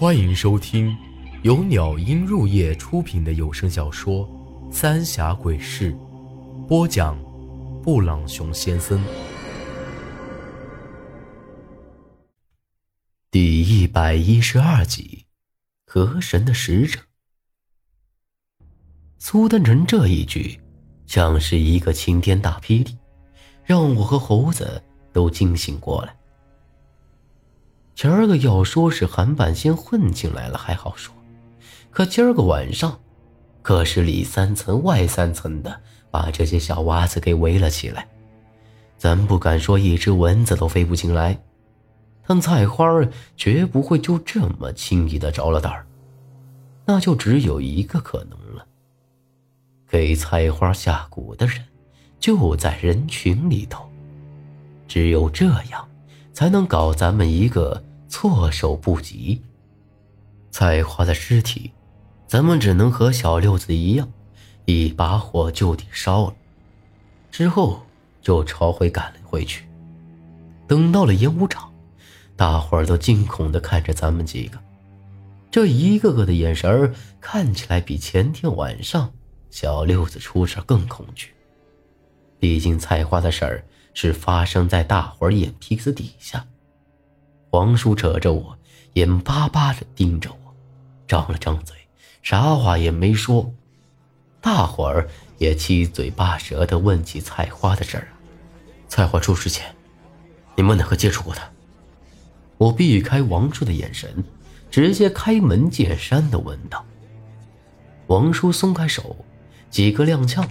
欢迎收听由鸟音入夜出品的有声小说《三峡鬼事》，播讲：布朗熊先生。第一百一十二集，河神的使者。苏丹臣这一句，像是一个晴天大霹雳，让我和猴子都惊醒过来。前儿个要说是韩半仙混进来了还好说，可今儿个晚上，可是里三层外三层的把这些小娃子给围了起来。咱不敢说一只蚊子都飞不进来，但菜花绝不会就这么轻易的着了胆儿。那就只有一个可能了，给菜花下蛊的人就在人群里头，只有这样，才能搞咱们一个。措手不及。菜花的尸体，咱们只能和小六子一样，一把火就地烧了，之后就朝回赶了回去。等到了演武场，大伙儿都惊恐地看着咱们几个，这一个个的眼神儿看起来比前天晚上小六子出事更恐惧。毕竟菜花的事儿是发生在大伙儿眼皮子底下。王叔扯着我，眼巴巴的盯着我，张了张嘴，啥话也没说。大伙儿也七嘴八舌的问起菜花的事儿。菜花出事前，你们哪个接触过他？我避开王叔的眼神，直接开门见山的问道。王叔松开手，几个踉跄，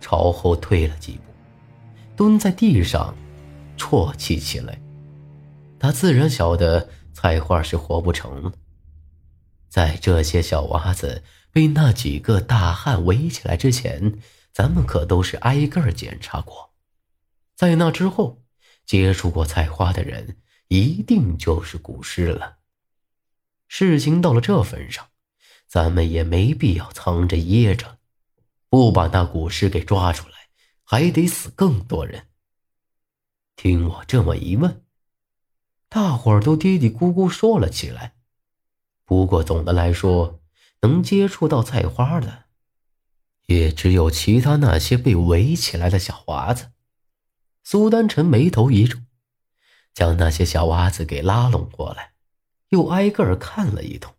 朝后退了几步，蹲在地上，啜泣起来。他自然晓得菜花是活不成了。在这些小娃子被那几个大汉围起来之前，咱们可都是挨个检查过。在那之后，接触过菜花的人一定就是古尸了。事情到了这份上，咱们也没必要藏着掖着，不把那古尸给抓出来，还得死更多人。听我这么一问。大伙儿都嘀嘀咕咕说了起来。不过总的来说，能接触到菜花的，也只有其他那些被围起来的小娃子。苏丹臣眉头一皱，将那些小娃子给拉拢过来，又挨个看了一通。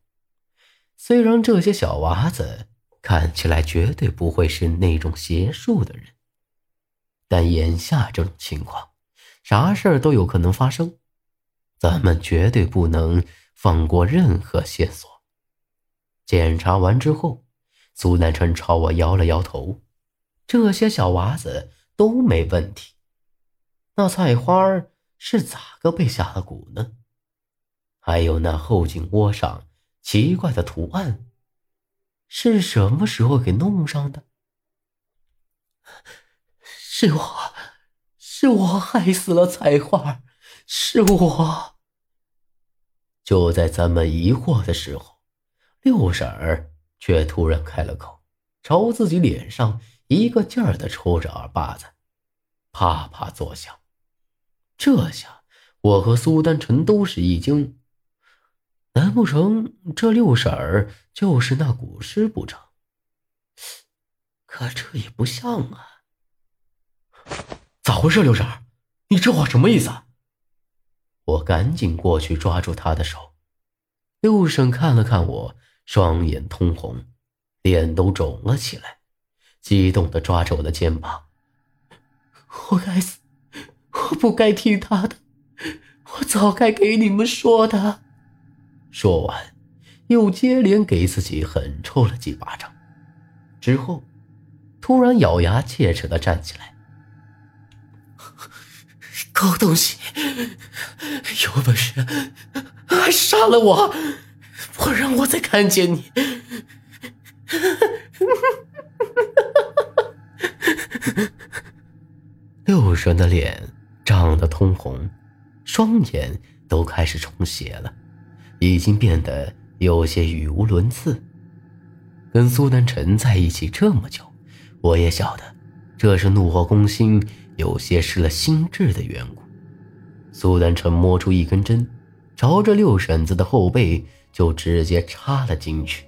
虽然这些小娃子看起来绝对不会是那种邪术的人，但眼下这种情况，啥事儿都有可能发生。咱们绝对不能放过任何线索。检查完之后，苏南辰朝我摇了摇头：“这些小娃子都没问题。那菜花是咋个被下了蛊呢？还有那后颈窝上奇怪的图案，是什么时候给弄上的？是我，是我害死了菜花。”是我。就在咱们疑惑的时候，六婶儿却突然开了口，朝自己脸上一个劲儿的抽着耳巴子，啪啪作响。这下我和苏丹臣都是一惊，难不成这六婶儿就是那古尸不成？可这也不像啊！咋回事，六婶儿？你这话什么意思？我赶紧过去抓住他的手，六婶看了看我，双眼通红，脸都肿了起来，激动的抓着我的肩膀：“我该死，我不该听他的，我早该给你们说的。”说完，又接连给自己狠抽了几巴掌，之后，突然咬牙切齿的站起来。狗东西，有本事还杀了我，不让我再看见你！六神的脸涨得通红，双眼都开始充血了，已经变得有些语无伦次。跟苏南辰在一起这么久，我也晓得这是怒火攻心。有些失了心智的缘故，苏丹臣摸出一根针，朝着六婶子的后背就直接插了进去。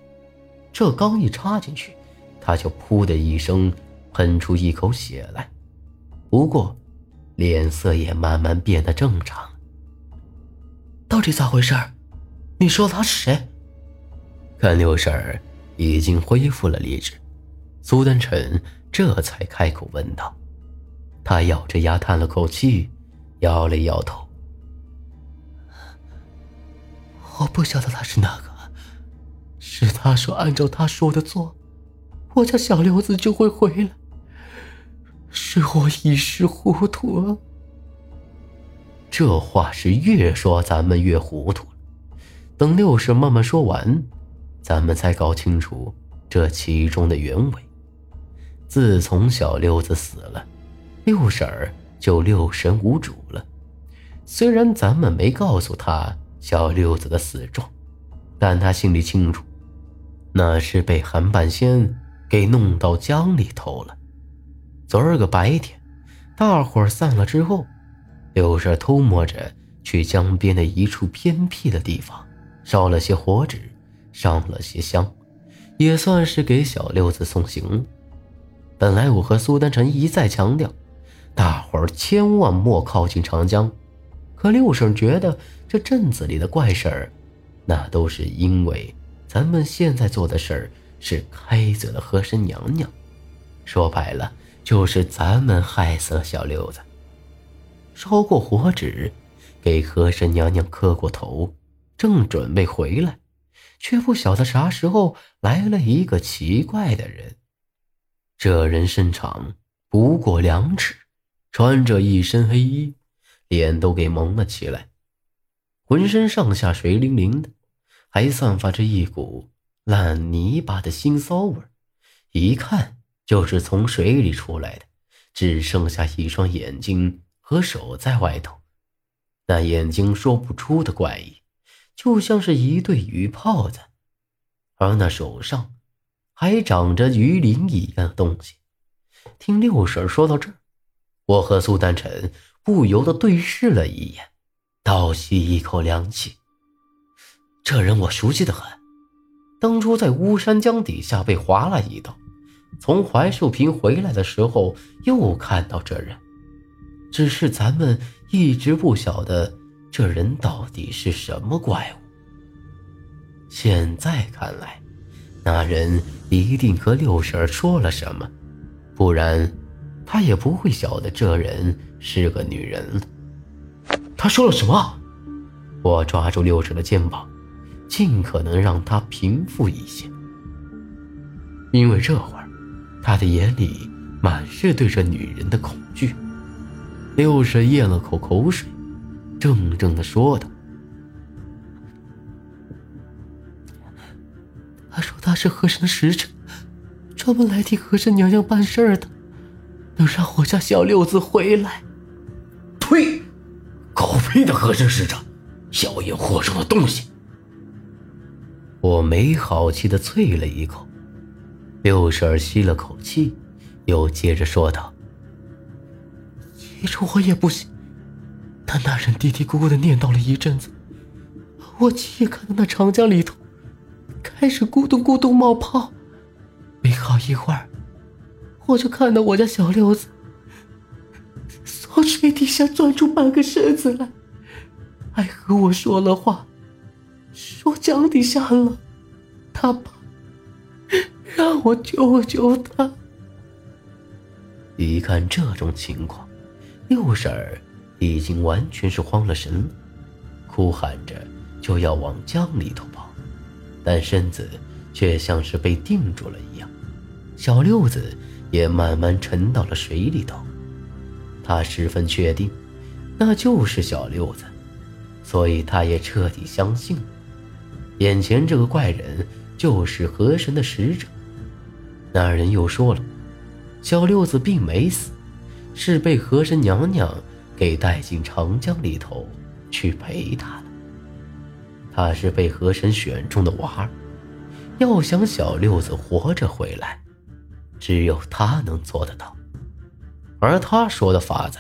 这刚一插进去，他就噗的一声喷出一口血来，不过脸色也慢慢变得正常。到底咋回事？你说他是谁？看六婶儿已经恢复了理智，苏丹臣这才开口问道。他咬着牙叹了口气，摇了摇头。我不晓得他是哪个，是他说按照他说的做，我家小六子就会回来。是我一时糊涂了。这话是越说咱们越糊涂了。等六婶慢慢说完，咱们才搞清楚这其中的原委。自从小六子死了，六婶儿就六神无主了。虽然咱们没告诉他。小六子的死状，但他心里清楚，那是被韩半仙给弄到江里头了。昨儿个白天，大伙散了之后，六婶偷摸着去江边的一处偏僻的地方，烧了些火纸，上了些香，也算是给小六子送行。本来我和苏丹臣一再强调，大伙儿千万莫靠近长江。可六婶觉得这镇子里的怪事儿，那都是因为咱们现在做的事儿是开嘴了和珅娘娘，说白了就是咱们害死了小六子。烧过火纸，给和珅娘娘磕过头，正准备回来，却不晓得啥时候来了一个奇怪的人。这人身长不过两尺，穿着一身黑衣。脸都给蒙了起来，浑身上下水灵灵的，还散发着一股烂泥巴的腥骚味一看就是从水里出来的，只剩下一双眼睛和手在外头。那眼睛说不出的怪异，就像是一对鱼泡子，而那手上还长着鱼鳞一样的东西。听六婶说到这儿，我和苏丹臣。不由得对视了一眼，倒吸一口凉气。这人我熟悉的很，当初在巫山江底下被划了一刀，从槐树坪回来的时候又看到这人，只是咱们一直不晓得这人到底是什么怪物。现在看来，那人一定和六婶说了什么，不然。他也不会晓得这人是个女人了。他说了什么？我抓住六婶的肩膀，尽可能让她平复一些。因为这会儿，他的眼里满是对这女人的恐惧。六婶咽了口口水，怔怔的说道：“他说他是和珅的使者，专门来替和珅娘娘办事儿的。”能让我家小六子回来？呸！狗屁的和珅使者，妖言惑众的东西！我没好气的啐了一口。六婶儿吸了口气，又接着说道：“其实我也不信，但那人嘀嘀咕咕的念叨了一阵子，我亲眼看到那长江里头开始咕咚咕咚冒泡，没好一会儿。”我就看到我家小六子从水底下钻出半个身子来，还和我说了话，说江底下了，他爸让我救救他。一看这种情况，六婶儿已经完全是慌了神了，哭喊着就要往江里头跑，但身子却像是被定住了一样。小六子。也慢慢沉到了水里头。他十分确定，那就是小六子，所以他也彻底相信了，眼前这个怪人就是河神的使者。那人又说了，小六子并没死，是被河神娘娘给带进长江里头去陪他了。他是被河神选中的娃儿，要想小六子活着回来。只有他能做得到，而他说的法子，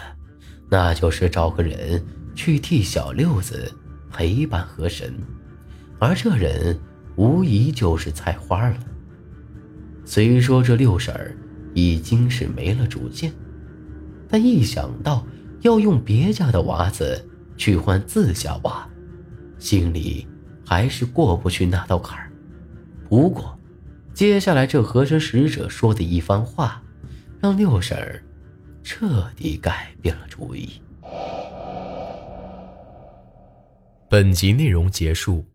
那就是找个人去替小六子陪伴河神，而这人无疑就是菜花了。虽说这六婶儿已经是没了主见，但一想到要用别家的娃子去换自家娃，心里还是过不去那道坎儿。不过，接下来这和珅使者说的一番话，让六婶儿彻底改变了主意。本集内容结束，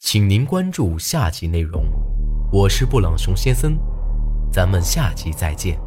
请您关注下集内容。我是布朗熊先生，咱们下集再见。